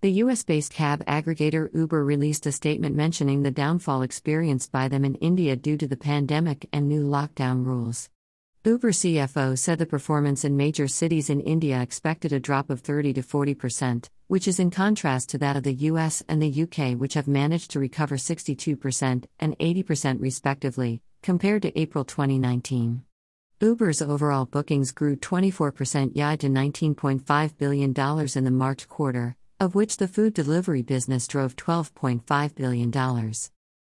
The US based cab aggregator Uber released a statement mentioning the downfall experienced by them in India due to the pandemic and new lockdown rules. Uber CFO said the performance in major cities in India expected a drop of 30 to 40%, which is in contrast to that of the US and the UK, which have managed to recover 62% and 80% respectively, compared to April 2019. Uber's overall bookings grew 24% YI to $19.5 billion in the March quarter, of which the food delivery business drove $12.5 billion.